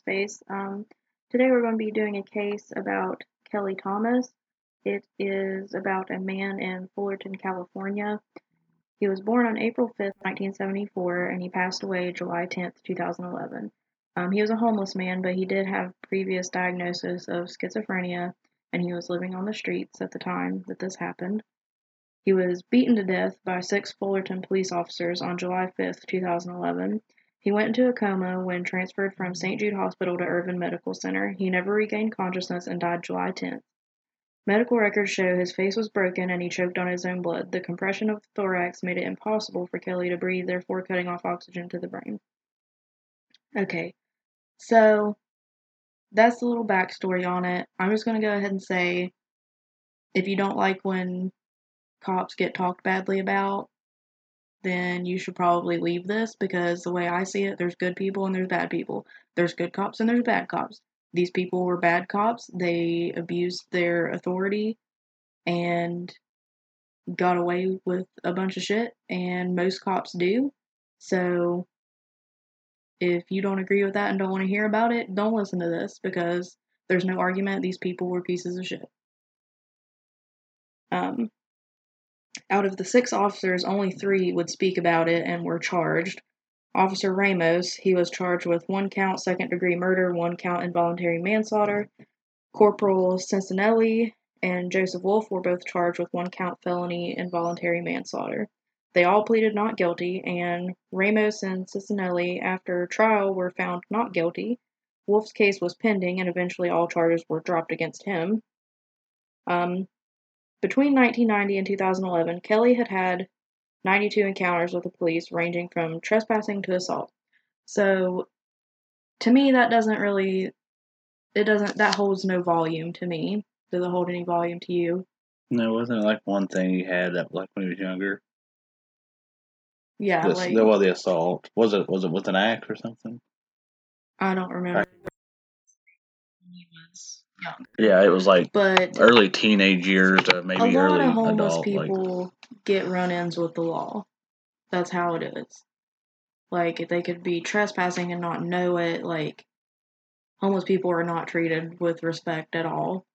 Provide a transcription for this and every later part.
Space. Um, today we're going to be doing a case about Kelly Thomas. It is about a man in Fullerton, California. He was born on April 5th, 1974, and he passed away July 10th, 2011. Um, he was a homeless man, but he did have previous diagnosis of schizophrenia, and he was living on the streets at the time that this happened. He was beaten to death by six Fullerton police officers on July 5th, 2011. He went into a coma when transferred from St. Jude Hospital to Irvine Medical Center. He never regained consciousness and died July 10th. Medical records show his face was broken and he choked on his own blood. The compression of the thorax made it impossible for Kelly to breathe, therefore cutting off oxygen to the brain. Okay, so that's the little backstory on it. I'm just going to go ahead and say if you don't like when cops get talked badly about, then you should probably leave this because the way I see it, there's good people and there's bad people. There's good cops and there's bad cops. These people were bad cops. They abused their authority and got away with a bunch of shit, and most cops do. So if you don't agree with that and don't want to hear about it, don't listen to this because there's no argument. These people were pieces of shit. Um, out of the six officers, only three would speak about it and were charged. Officer Ramos, he was charged with one count second degree murder, one count involuntary manslaughter. Corporal Cicinelli and Joseph Wolfe were both charged with one count felony involuntary manslaughter. They all pleaded not guilty, and Ramos and Cicinelli, after trial, were found not guilty. Wolfe's case was pending, and eventually all charges were dropped against him. Um, between 1990 and 2011, Kelly had had 92 encounters with the police, ranging from trespassing to assault. So, to me, that doesn't really, it doesn't, that holds no volume to me. Does it hold any volume to you? No, wasn't it like one thing he had that like when he was younger? Yeah, This, like, well, the assault was it was it with an axe or something? I don't remember. Young. Yeah, it was like But early teenage years, uh, a maybe lot early of homeless adult. Like, people get run ins with the law. That's how it is. Like, they could be trespassing and not know it, like, homeless people are not treated with respect at all.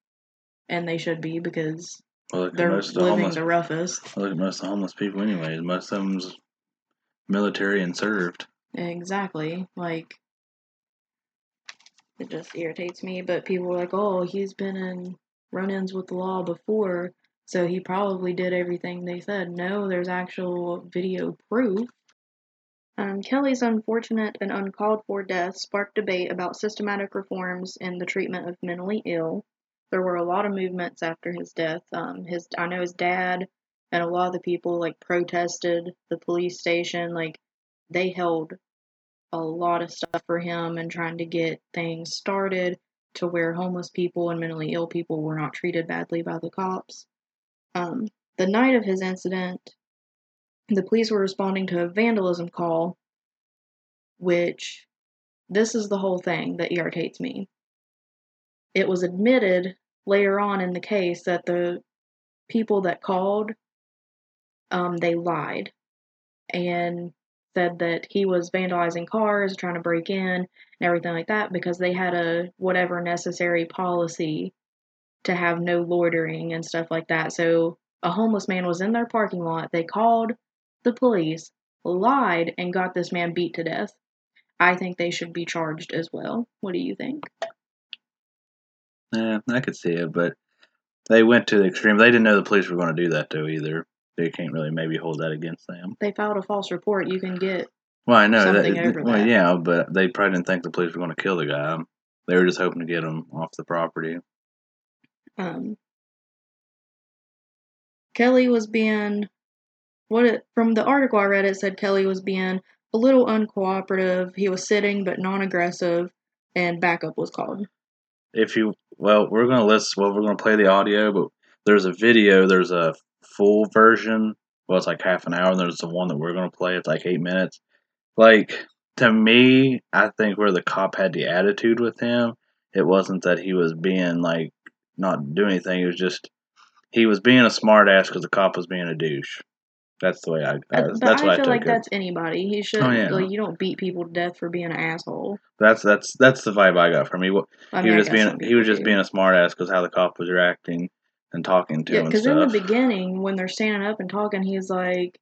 And they should be because well, they're most of the homeless. the roughest. Look at most of the homeless people, anyways. Most of them's military and served. Exactly. Like, it just irritates me. But people were like, oh, he's been in run ins with the law before, so he probably did everything they said. No, there's actual video proof. Um, Kelly's unfortunate and uncalled for death sparked debate about systematic reforms in the treatment of mentally ill. There were a lot of movements after his death. Um, his I know his dad and a lot of the people like protested the police station. Like they held a lot of stuff for him and trying to get things started to where homeless people and mentally ill people were not treated badly by the cops. Um, the night of his incident, the police were responding to a vandalism call, which this is the whole thing that irritates me. It was admitted later on in the case that the people that called, um, they lied and said that he was vandalizing cars, trying to break in, and everything like that because they had a whatever necessary policy to have no loitering and stuff like that. So a homeless man was in their parking lot. They called the police, lied, and got this man beat to death. I think they should be charged as well. What do you think? Yeah, I could see it, but they went to the extreme. They didn't know the police were going to do that though either. They can't really maybe hold that against them. They filed a false report. You can get Well, I know that. over well, that. yeah, but they probably didn't think the police were going to kill the guy. They were just hoping to get him off the property. um Kelly was being what it, from the article I read it said Kelly was being a little uncooperative. He was sitting but non-aggressive and backup was called. If you well, we're going to list. Well, we're going to play the audio, but there's a video. There's a full version. Well, it's like half an hour. And there's the one that we're going to play. It's like eight minutes. Like to me, I think where the cop had the attitude with him, it wasn't that he was being like not doing anything. It was just he was being a smart ass because the cop was being a douche. That's the way I. Uh, That's, I what I feel took like it. that's anybody. He should Oh, yeah. like you don't beat people to death for being an asshole. That's that's that's the vibe I got from him. He, I mean, I was just being he was just being a smartass because how the cop was reacting and talking to Yeah, him because in the beginning, when they're standing up and talking, he's like,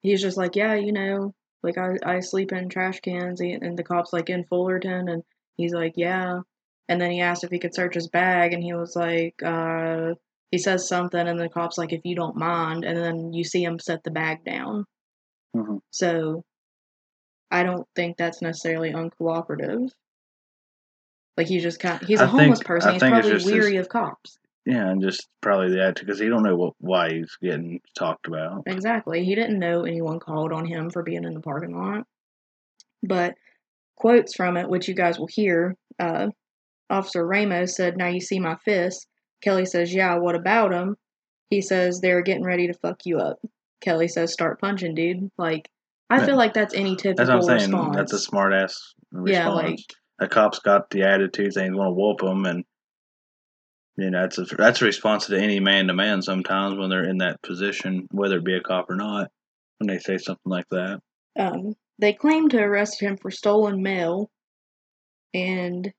he's just like, yeah, you know, like I, I sleep in trash cans, and the cop's like in Fullerton, and he's like, yeah, and then he asked if he could search his bag, and he was like, uh, he says something, and the cop's like, if you don't mind, and then you see him set the bag down. Mhm. So, I don't think that's necessarily uncooperative. Like he's just kind, he's a I homeless think- person. I He's probably just his- weary of cops. Yeah, and just probably the actor because he don't know what why he's getting talked about. Exactly. He didn't know anyone called on him for being in the parking lot. But quotes from it, which you guys will hear, uh, Officer Ramos said, Now you see my fists. Kelly says, Yeah, what about them? He says, They're getting ready to fuck you up. Kelly says, Start punching, dude. Like, I Yeah. feel like that's any typical That's what I'm saying. response. That's a smart ass response. Yeah, like- a cop's got the attitude saying he's going to whoop him, and you know that's a that's a response to any man to man. Sometimes when they're in that position, whether it be a cop or not, when they say something like that. Um, they claimed to arrest him for stolen mail, and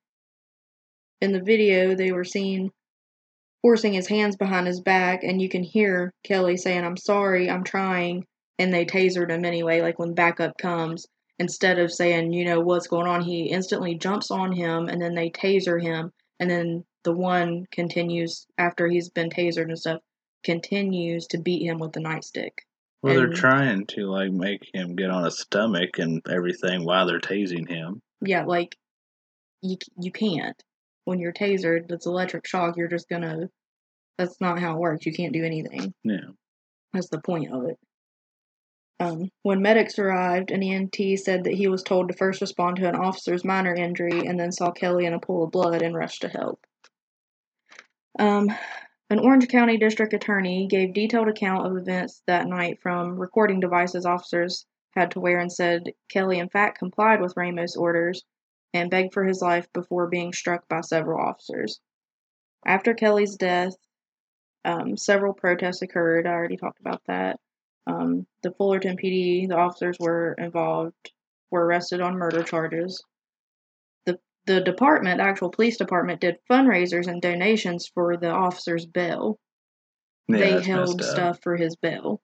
in the video, they were seen forcing his hands behind his back, and you can hear Kelly saying, I'm sorry, I'm trying, and they tasered him anyway. Like when backup comes, instead of saying, you know, what's going on, he instantly jumps on him, and then they taser him, and then the one continues, after he's been tasered and stuff, continues to beat him with the nightstick. Well, they're trying to like make him get on his stomach and everything while they're tasing him. yeah, like you you can't. When you're tasered, that's electric shock. You're just gonna. That's not how it works. You can't do anything. Yeah. That's the point of it. Um, when medics arrived, an EMT said that he was told to first respond to an officer's minor injury and then saw Kelly in a pool of blood and rushed to help. Um, an Orange County District Attorney gave detailed account of events that night from recording devices officers had to wear and said Kelly in fact complied with Ramos' orders and begged for his life before being struck by several officers. After Kelly's death, um, several protests occurred. I already talked about that. Um, the Fullerton PD, the officers were involved, were arrested on murder charges. The department, the actual police department, did fundraisers and donations for the officer's bail. Yeah, they held stuff for his bail.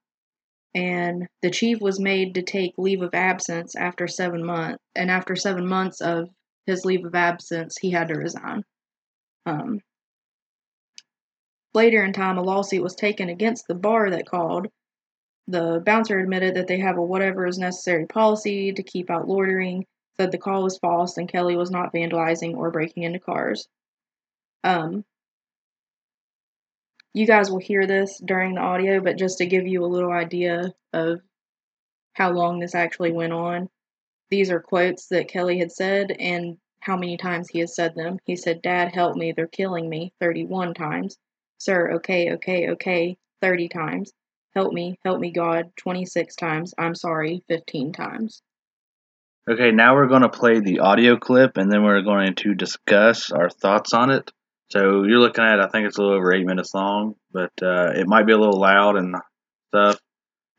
And the chief was made to take leave of absence after seven months. And after seven months of his leave of absence, he had to resign. Um, later in time, a lawsuit was taken against the bar that called. The bouncer admitted that they have a whatever is necessary policy to keep out loitering, said the call was false, and Kelly was not vandalizing or breaking into cars. Um, you guys will hear this during the audio, but just to give you a little idea of how long this actually went on, these are quotes that Kelly had said and how many times he has said them. He said, Dad, help me, they're killing me, 31 times. Sir, okay, okay, okay, 30 times. Help me, help me, God, 26 times. I'm sorry, 15 times. Okay, now we're going to play the audio clip and then we're going to discuss our thoughts on it. So you're looking at, I think it's a little over eight minutes long, but uh, it might be a little loud and stuff,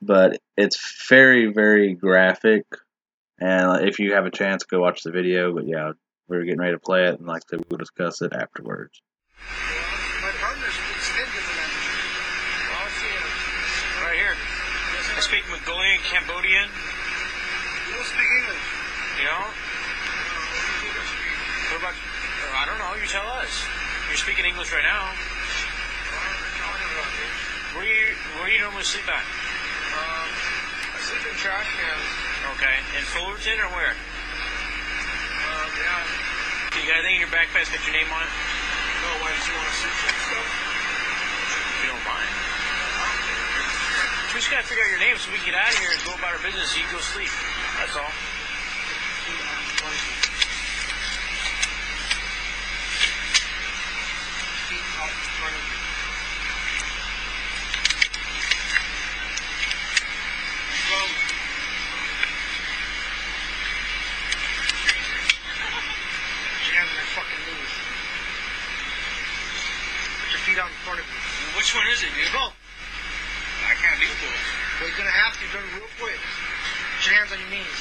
but it's very, very graphic. And if you have a chance, go watch the video. But yeah, we're getting ready to play it, and like I said, we'll discuss it afterwards. My partner speaks Indian and well, I'll see it. Right here. I speak Mongolian, Cambodian, You don't speak English. you know? What about, uh, I don't know, you tell us. You're speaking English right now. Where do you, where do you normally sleep at? Um, I sleep in trash cans. Okay. In Fullerton or where? Um, yeah. You got anything in your backpack that's got your name on it? No, why did you want to see some stuff? If you don't mind. We just gotta figure out your name so we can get out of here and go about our business. so You can go sleep. That's all. Feet out in front of you. From your hands on your fucking knees. Put your feet out in front of you. Which one is it, dude? Both. I can't do both. Well, you're gonna have to do it real quick. Put your hands on your knees.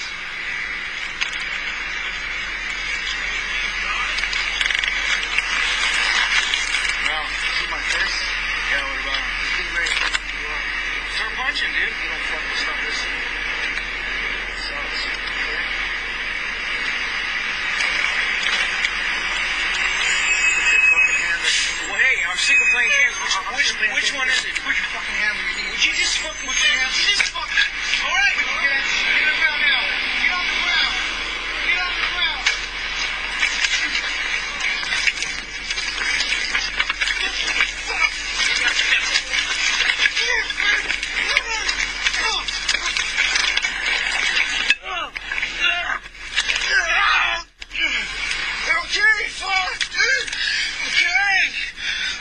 Now, see my fist? Yeah, what about him? He's getting ready to fuck you up. Start punching, dude. You don't fucking stop this. Sucks. Okay? Put your fucking hand on your Well, hey, I'm sick of playing games. Which, which, which one is it? Put your fucking hand on your knees. Would you just fucking your hands. Would you just fucking? All right. Get, get on the ground now. Get on the ground. Get on the ground. Okay, fuck, dude. Okay.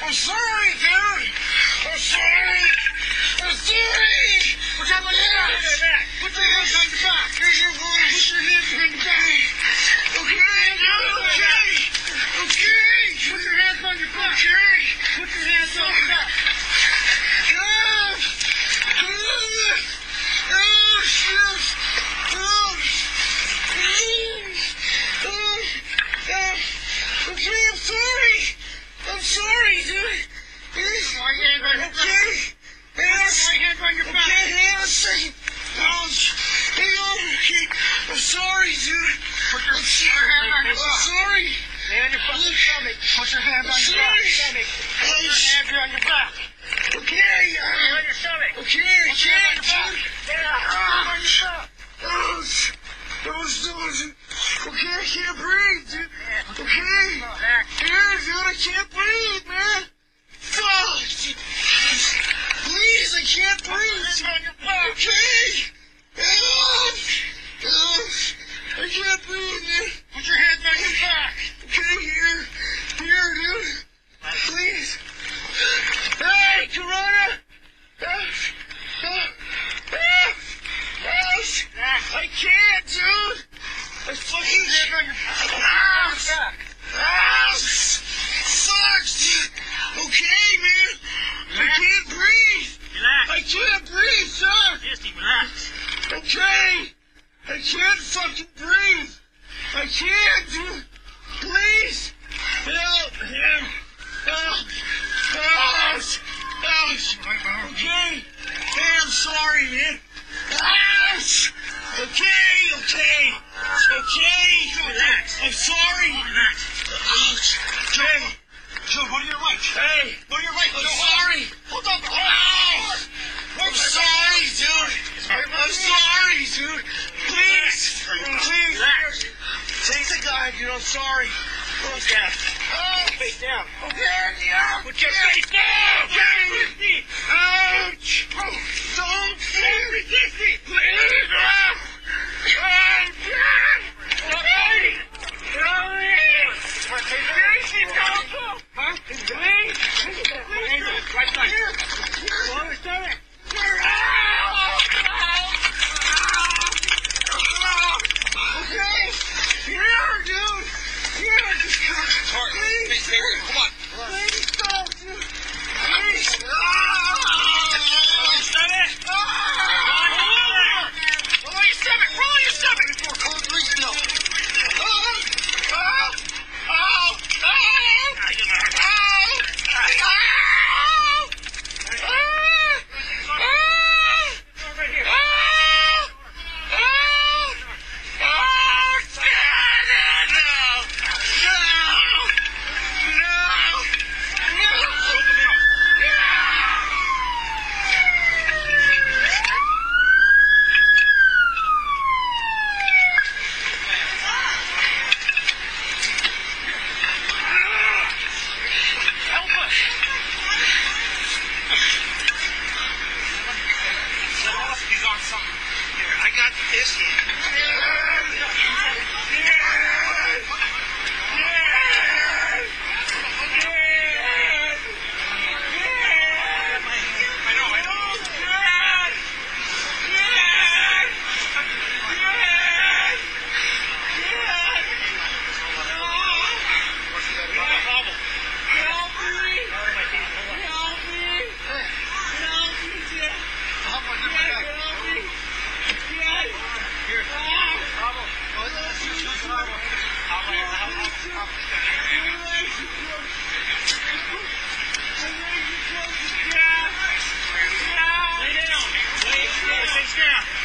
I'm sorry, dude. I'm sorry. I'm sorry. Put your hands on your back. Put your hands on your back. Here's your voice. Put your hands on your back. Okay, dude. Okay. Okay. Put your hands on your back. Okay. Put your hands on your back. Good. Good. Oh, shit. Oh. Oh. Oh. Okay, I'm sorry. I'm sorry, dude. Put My hand on your back. Yes. My hand on your back. Okay, hang on a second. Hang on. Okay. I'm sorry, dude. Put your, hand on your back. I'm sorry. Hand on your fucking stomach. Put your hand on your back. Stomach. Put your hand on your back. Uh, okay. Hand on your stomach. Okay, I can't, dude. Yeah. Hand on your back. Those, those. Okay, I can't breathe, dude. Dude, I can't breathe, man. Fuck. Please, I can't breathe. Okay. Ah, ah, I can't breathe, man. Put your hands on your back. Okay, here. Here, dude. Please. Hey, Corona. Ah, ah, ah, ah. I can't, dude. I fucking on your back. Ah, fuck. Okay, man. I can't breathe. Relax. I can't breathe, sir. Relax. Okay. I can't fucking breathe. I can't, dude. Please. Help. Help. Help. Ouch. Ouch. Okay. Hey, I'm sorry, man. Okay, okay. Okay. Relax. I'm sorry. Joe. Joe, go to your right. Hey. Go to your right. I'm sorry. Hold up. Ow. I'm sorry, dude. I'm sorry, dude. Please. Please. Take the guy, dude. I'm sorry. Face down. Oh. Face down. Okay, yeah. Put your face down. Okay. Ouch. Don't shoot me. Please. Ah.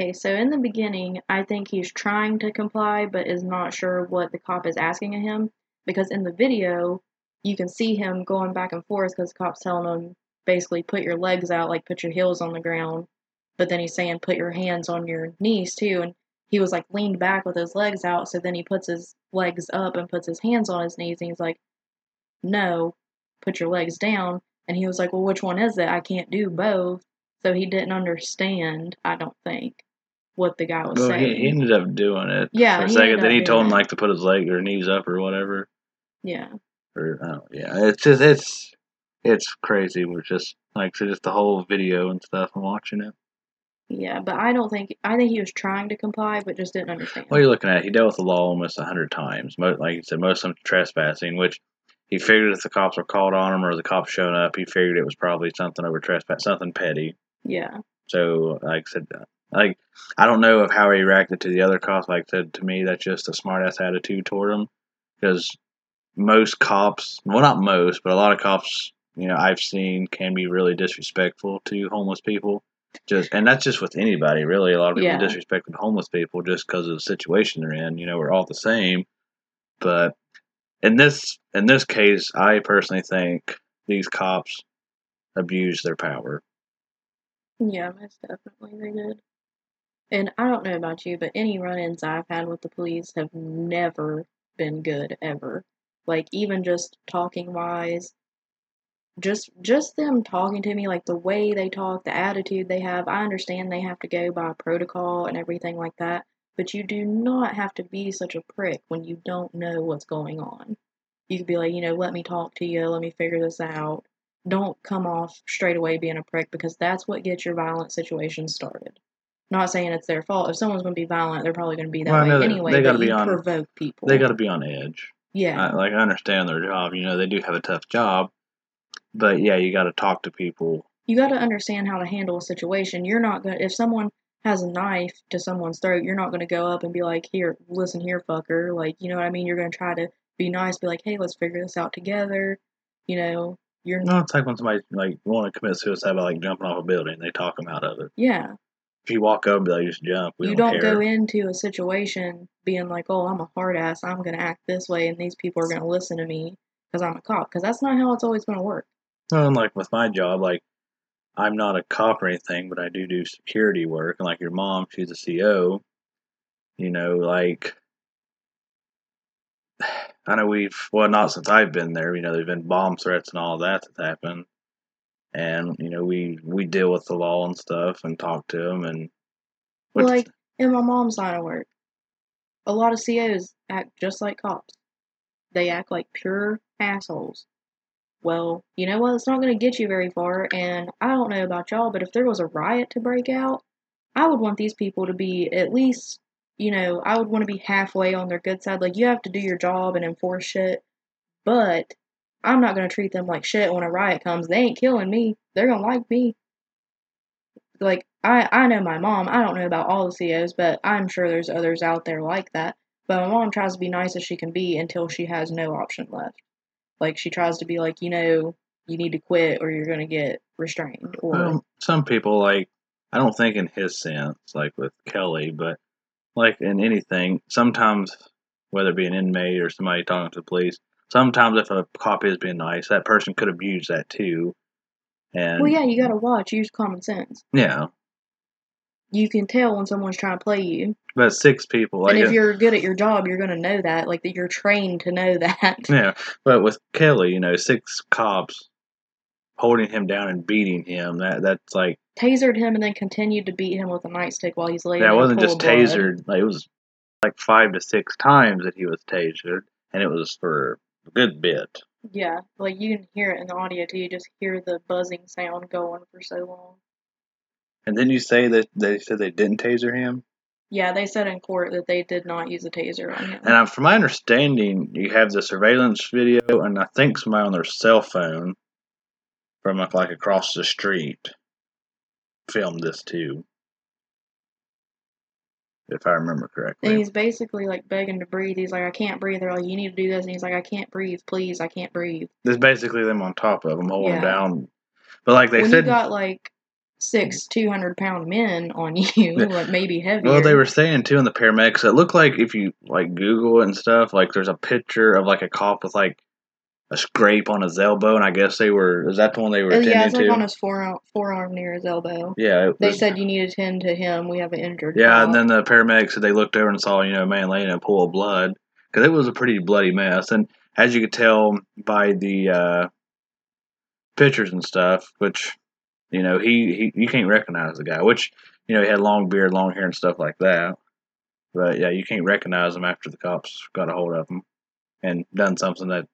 Okay, so in the beginning, I think he's trying to comply but is not sure what the cop is asking of him because in the video, you can see him going back and forth because the cop's telling him basically put your legs out, like put your heels on the ground. But then he's saying put your hands on your knees too. And he was like leaned back with his legs out. So then he puts his legs up and puts his hands on his knees. And he's like, no, put your legs down. And he was like, well, which one is it? I can't do both. So he didn't understand, I don't think, what the guy was Well, saying. he, he ended up doing it Yeah, for a second. Then he told him it. like to put his leg or knees up or whatever. yeah. Or I don't, yeah, it's just it's it's crazy. We're just like so just the whole video and stuff. and watching it. Yeah, but I don't think I think he was trying to comply, but just didn't understand. What are you looking at? He dealt with the law almost a hundred times. Mo like you said, most of them trespassing, which he figured if the cops were called on him or the cops showed up, he figured it was probably something over trespass, something petty. Yeah, So, like I said, like I don't know of how he reacted to the other cops. Like said, to me, that's just a smart ass attitude toward him. Because most cops, well, not most, but a lot of cops, you know, I've seen can be really disrespectful to homeless people. Just and that's just with anybody, really. A lot of people Yeah. disrespecting homeless people just because of the situation they're in. You know, we're all the same. But in this in this case, I personally think these cops abuse their power. yeah, most definitely they did. And I don't know about you, but any run-ins I've had with the police have never been good ever. Like even just talking wise, just just them talking to me, like the way they talk, the attitude they have. I understand they have to go by protocol and everything like that, but you do not have to be such a prick when you don't know what's going on. You could be like, you know, let me talk to you, let me figure this out. Don't come off straight away being a prick because that's what gets your violent situation started. Not saying it's their fault. If someone's going to be violent, they're probably going to be that Well, way that anyway. they gotta be you on- provoke people. They got to be on edge. yeah. I, like I understand their job. You know, they do have a tough job, but yeah, you got to talk to people. you got to understand how to handle a situation. You're not going to, if someone has a knife to someone's throat, you're not going to go up and be like, here, listen here, fucker. Like, you know what I mean? You're going to try to be nice, be like, hey, let's figure this out together. You know, you're, No, it's like when somebody like want to commit suicide by like jumping off a building. They talk them out of it. yeah. If you walk up and be like, just jump. We you don't, don't go into a situation being like, oh, I'm a hard ass. I'm going to act this way and these people are going to listen to me because I'm a cop. Because that's not how it's always going to work. And like with my job, like I'm not a cop or anything, but I do do security work. And like your mom, she's a CO. You know, like I know we've well, not since I've been there. You know, there's been bomb threats and all that that's happened, and you know we we deal with the law and stuff and talk to them and. Like in my mom's line of work, a lot of COs act just like cops. They act like pure assholes. Well, you know what? It's not going to get you very far. And I don't know about y'all, but if there was a riot to break out, I would want these people to be at least, you know, I would want to be halfway on their good side. Like, you have to do your job and enforce shit, but I'm not to treat them like shit when a riot comes. They ain't killing me. They're to like me like I I know my mom. I don't know about all the COs, but I'm sure there's others out there like that. But my mom tries to be nice as she can be until she has no option left. Like she tries to be like, you know, you need to quit or you're gonna get restrained. Or Well, some people like I don't think in his sense, like with Kelly, but like in anything, sometimes whether it be an inmate or somebody talking to the police, sometimes if a cop is being nice, that person could abuse that too. And well, yeah, you gotta watch. Use common sense. yeah, You can tell when someone's trying to play you, but six people, like and if you're good at your job, you're gonna know that. Like that, you're trained to know that. yeah, but with Kelly, you know, six cops holding him down and beating him, that that's like Tasered him and then continued to beat him with a nightstick while he's laying. yeah, it wasn't just blood. tasered, like it was like five to six times that he was tasered, and it was for a good bit. Yeah, like you can hear it in the audio too. You just hear the buzzing sound going for so long. And then you say that they said they didn't taser him. Yeah, they said in court that they did not use a taser on him. And from my understanding, you have the surveillance video, and I think somebody on their cell phone from like, like across the street filmed this too, if I remember correctly. And he's basically like begging to breathe. He's like, I can't breathe. They're like, you need to do this. And he's like, I can't breathe. Please, I can't breathe. There's basically them on top of him, holding Yeah. down. But like they when said, you got like six two hundred pound men on you, like maybe heavier. Well, they were saying too in the paramedics. It looked like if you like Google it and stuff, like there's a picture of like a cop with like a scrape on his elbow, and I guess they were. Is that the one they were Uh, yeah, it's like to? on his forearm, forearm near his elbow. yeah, They was- said you need to tend to him. We have an injured. Yeah, and then the paramedics said they looked over and saw you know a man laying in a pool of blood because it was a pretty bloody mess, and as you could tell by the uh, pictures and stuff, which you know he, he you can't recognize the guy, which you know he had long beard, long hair, and stuff like that. But yeah, you can't recognize him after the cops got a hold of him and done something that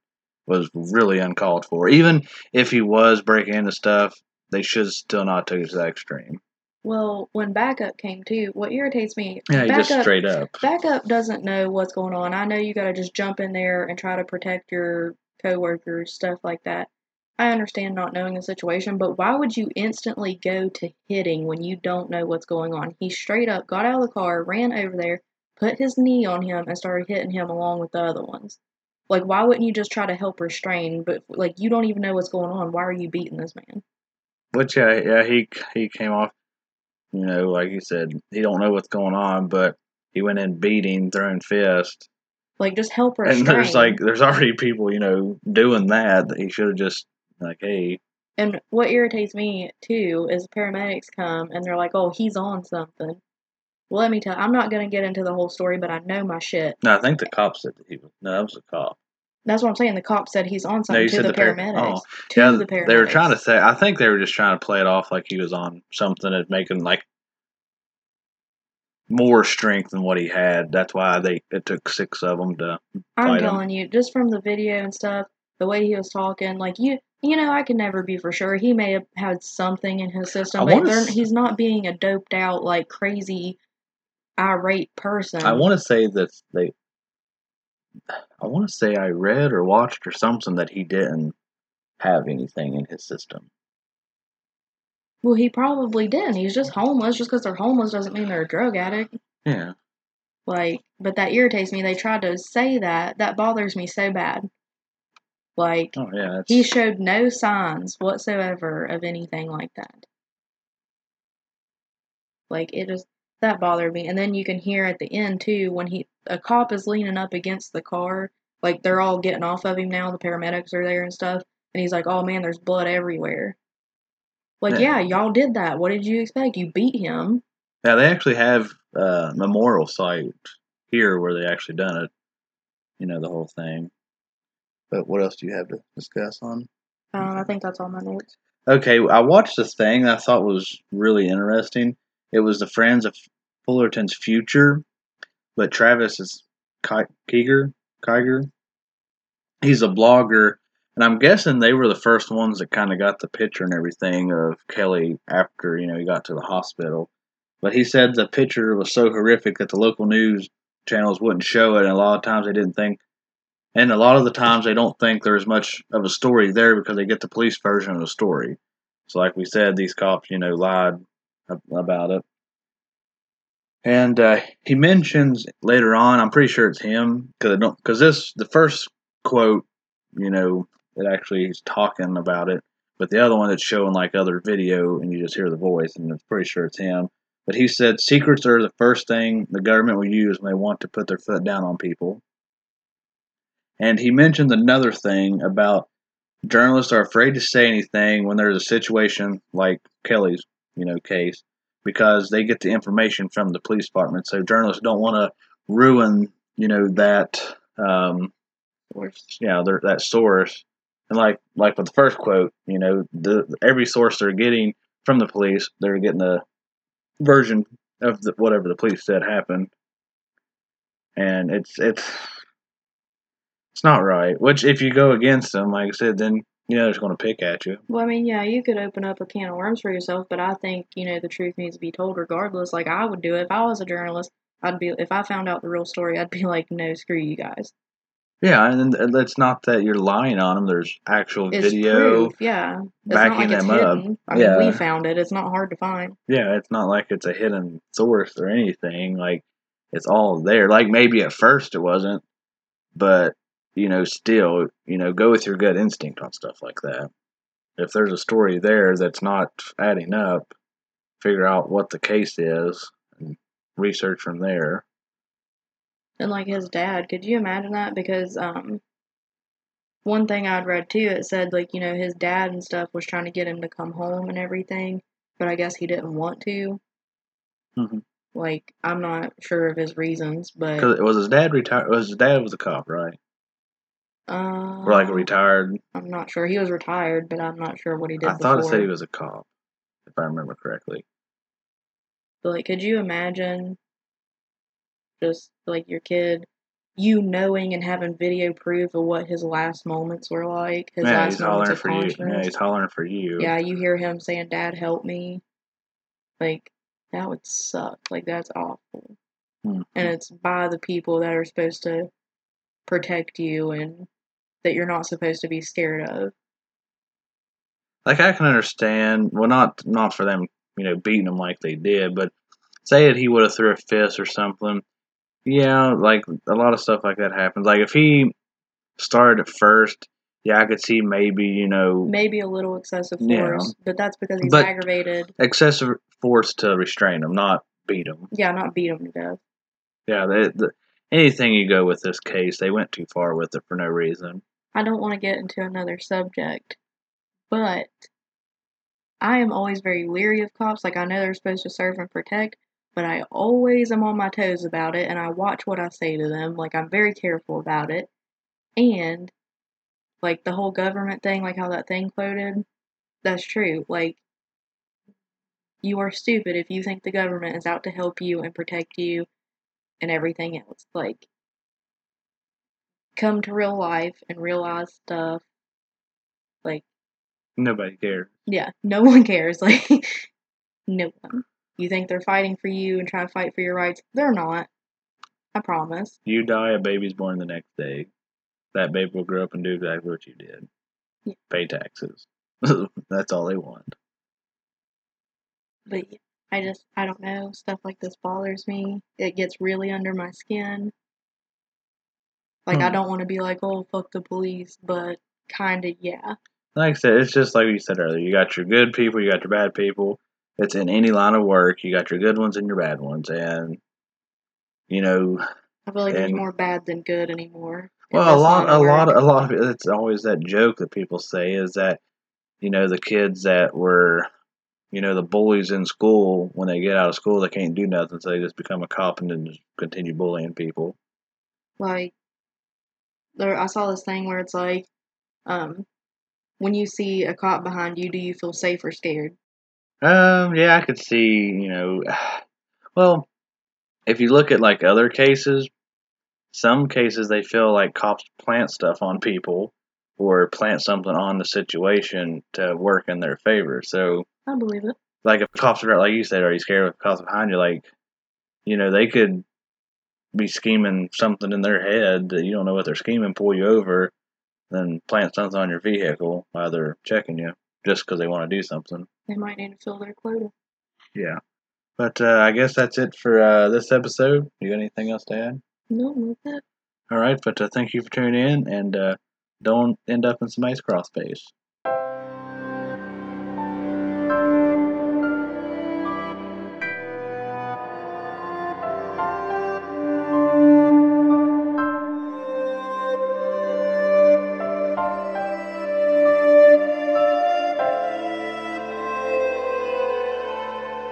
was really uncalled for. Even if he was breaking into stuff, they should still not take it to that extreme. Well, when backup came too, what irritates me, Yeah, he just straight up. backup doesn't know what's going on. I know you got to just jump in there and try to protect your coworkers, stuff like that. I understand not knowing the situation, but why would you instantly go to hitting when you don't know what's going on? He straight up got out of the car, ran over there, put his knee on him, and started hitting him along with the other ones. Like, why wouldn't you just try to help restrain? But like, you don't even know what's going on. Why are you beating this man? Which yeah, yeah, he he came off, you know, like you said, he don't know what's going on, but he went in beating, throwing fist, Like, just help restrain. and there's like there's already people, you know, doing that. That he should have just like, hey, And what irritates me too is paramedics come and they're like, "Oh, he's on something." Well, let me tell. I'm not gonna get into the whole story, but I know my shit. no, I think the cop said that he was. No, that was a cop. That's what I'm saying. The cop said he's on something you to the, the par- paramedics. oh, to yeah, the paramedics. they were trying to say. I think they were just trying to play it off like he was on something and making like more strength than what he had. That's why they it took six of them to. I'm fight him. telling you, just from the video and stuff, the way he was talking, like you, you know, I can never be for sure. He may have had something in his system, I but he's not being a doped out, like crazy, irate person. I want to say that they. I want to say I read or watched or something that he didn't have anything in his system. Well, he probably didn't. He's just homeless. Just because they're homeless doesn't mean they're a drug addict. Yeah. Like, but that irritates me. They tried to say that. That bothers me so bad. Like, Oh yeah. He showed no signs whatsoever of anything like that. Like, it just, that bothered me. And then you can hear at the end, too, when he, a cop is leaning up against the car. Like, they're all getting off of him now. The paramedics are there and stuff. And he's like, oh man, there's blood everywhere. Like, Yeah. yeah, y'all did that. What did you expect? You beat him. yeah, they actually have a memorial site here where they actually done it. You know the whole thing. But what else do you have to discuss on? Uh, I think that's all my notes. Okay, I watched this thing that I thought was really interesting. It was the Friends of Fullerton's Future, but Travis is Ki- Kiger. Kiger. He's a blogger, and I'm guessing they were the first ones that kind of got the picture and everything of Kelly after you know he got to the hospital. But he said the picture was so horrific that the local news channels wouldn't show it, and a lot of times they didn't think and a lot of the times they don't think there's much of a story there because they get the police version of the story. So, like we said, these cops, you know, lied about it. And uh, he mentions later on, I'm pretty sure it's him because don't because this the first quote, you know, it actually he's talking about it, but the other one it's showing like other video and you just hear the voice and it's pretty sure it's him. But he said secrets are the first thing the government will use when they want to put their foot down on people. And he mentioned another thing about journalists are afraid to say anything when there's a situation like Kelly's, you know, case because they get the information from the police department. So journalists don't want to ruin, you know, that um yeah, their that source. And like like with the first quote, you know, the every source they're getting from the police, they're getting a version of the, whatever the police said happened. And it's it's it's not right. Which, if you go against them, like I said, then you know they're going to pick at you. Well, I mean, yeah, you could open up a can of worms for yourself, but I think, you know, the truth needs to be told regardless. Like, I would do it. If I was a journalist, I'd be, if I found out the real story, I'd be like, no, screw you guys. Yeah, and it's not that you're lying on them. There's actual It's video. proof, yeah. It's backing not like it's them up. hidden. I mean, Yeah. we found it. It's not hard to find. Yeah, it's not like it's a hidden source or anything. Like it's all there. Like maybe at first it wasn't, but you know, still, you know, go with your gut instinct on stuff like that. If there's a story there that's not adding up, figure out what the case is and research from there. And like his dad, could you imagine that? Because um, one thing I'd read too, it said like you know his dad and stuff was trying to get him to come home and everything, but I guess he didn't want to. Mhm. Like I'm not sure of his reasons, but Because was his dad retired? Was his dad was a cop, right? Uh, Or like retired? I'm not sure. He was retired, but I'm not sure what he did I thought it said he was a cop, if I remember correctly. But like, could you imagine just like your kid, you knowing and having video proof of what his last moments were like, his yeah, last he's moments hollering of for you. Yeah, he's hollering for you. Yeah, you hear him saying, "Dad, help me." Like that would suck. Like that's awful. Mhm. And it's by the people that are supposed to protect you and that you're not supposed to be scared of. like I can understand. Well, not not for them, you know, beating him like they did, but say that he would have threw a fist or something. Yeah, like a lot of stuff like that happens. Like if he started at first, yeah, I could see maybe you know Maybe a little excessive Yeah. force, but that's because he's But- aggravated. excessive force to restrain him, not beat him. Yeah, not beat him to death. Yeah, they, the, anything you go with this case, they went too far with it for no reason. I don't want to get into another subject, but I am always very leery of cops. Like, I know they're supposed to serve and protect, but I always am on my toes about it and I watch what I say to them. Like, I'm very careful about it. And, like, the whole government thing, like how that thing quoted, that's true. Like, you are stupid if you think the government is out to help you and protect you and everything else. Like, come to real life and realize stuff. Like, Nobody cares. yeah, no one cares. Like, no one. You think they're fighting for you and trying to fight for your rights? They're not. I promise. You die, a baby's born the next day. That baby will grow up and do exactly what you did. Yeah. Pay taxes. That's all they want. But I just, I don't know. Stuff like this bothers me. It gets really under my skin. Like, I Hmm. don't want to be like, oh, fuck the police, but kinda, yeah. Like I said, it's just like you said earlier. You got your good people, you got your bad people. It's in any line of work. You got your good ones and your bad ones, and you know, I feel like there's And- more bad than good anymore. well, a lot, a lot, a lot of it. It's always that joke that people say is that you know the kids that were, you know, the bullies in school when they get out of school they can't do nothing, so they just become a cop and then just continue bullying people. like there I saw this thing where it's like um when you see a cop behind you do you feel safe or scared Um, yeah, I could see, you know, well, if you look at like other cases, some cases they feel like cops plant stuff on people or plant something on the situation to work in their favor. So, i believe it like if cops are like you said, are you scared of cops behind you? Like, you know, they could be scheming something in their head that you don't know what they're scheming, pull you over, then plant something on your vehicle while they're checking you just because they want to do something. they might need to fill their quota Yeah. But uh, I guess that's it for uh, this episode. You got anything else to add? no with that All right, but uh, thank you for tuning in, and uh, don't end up in somebody's cross space.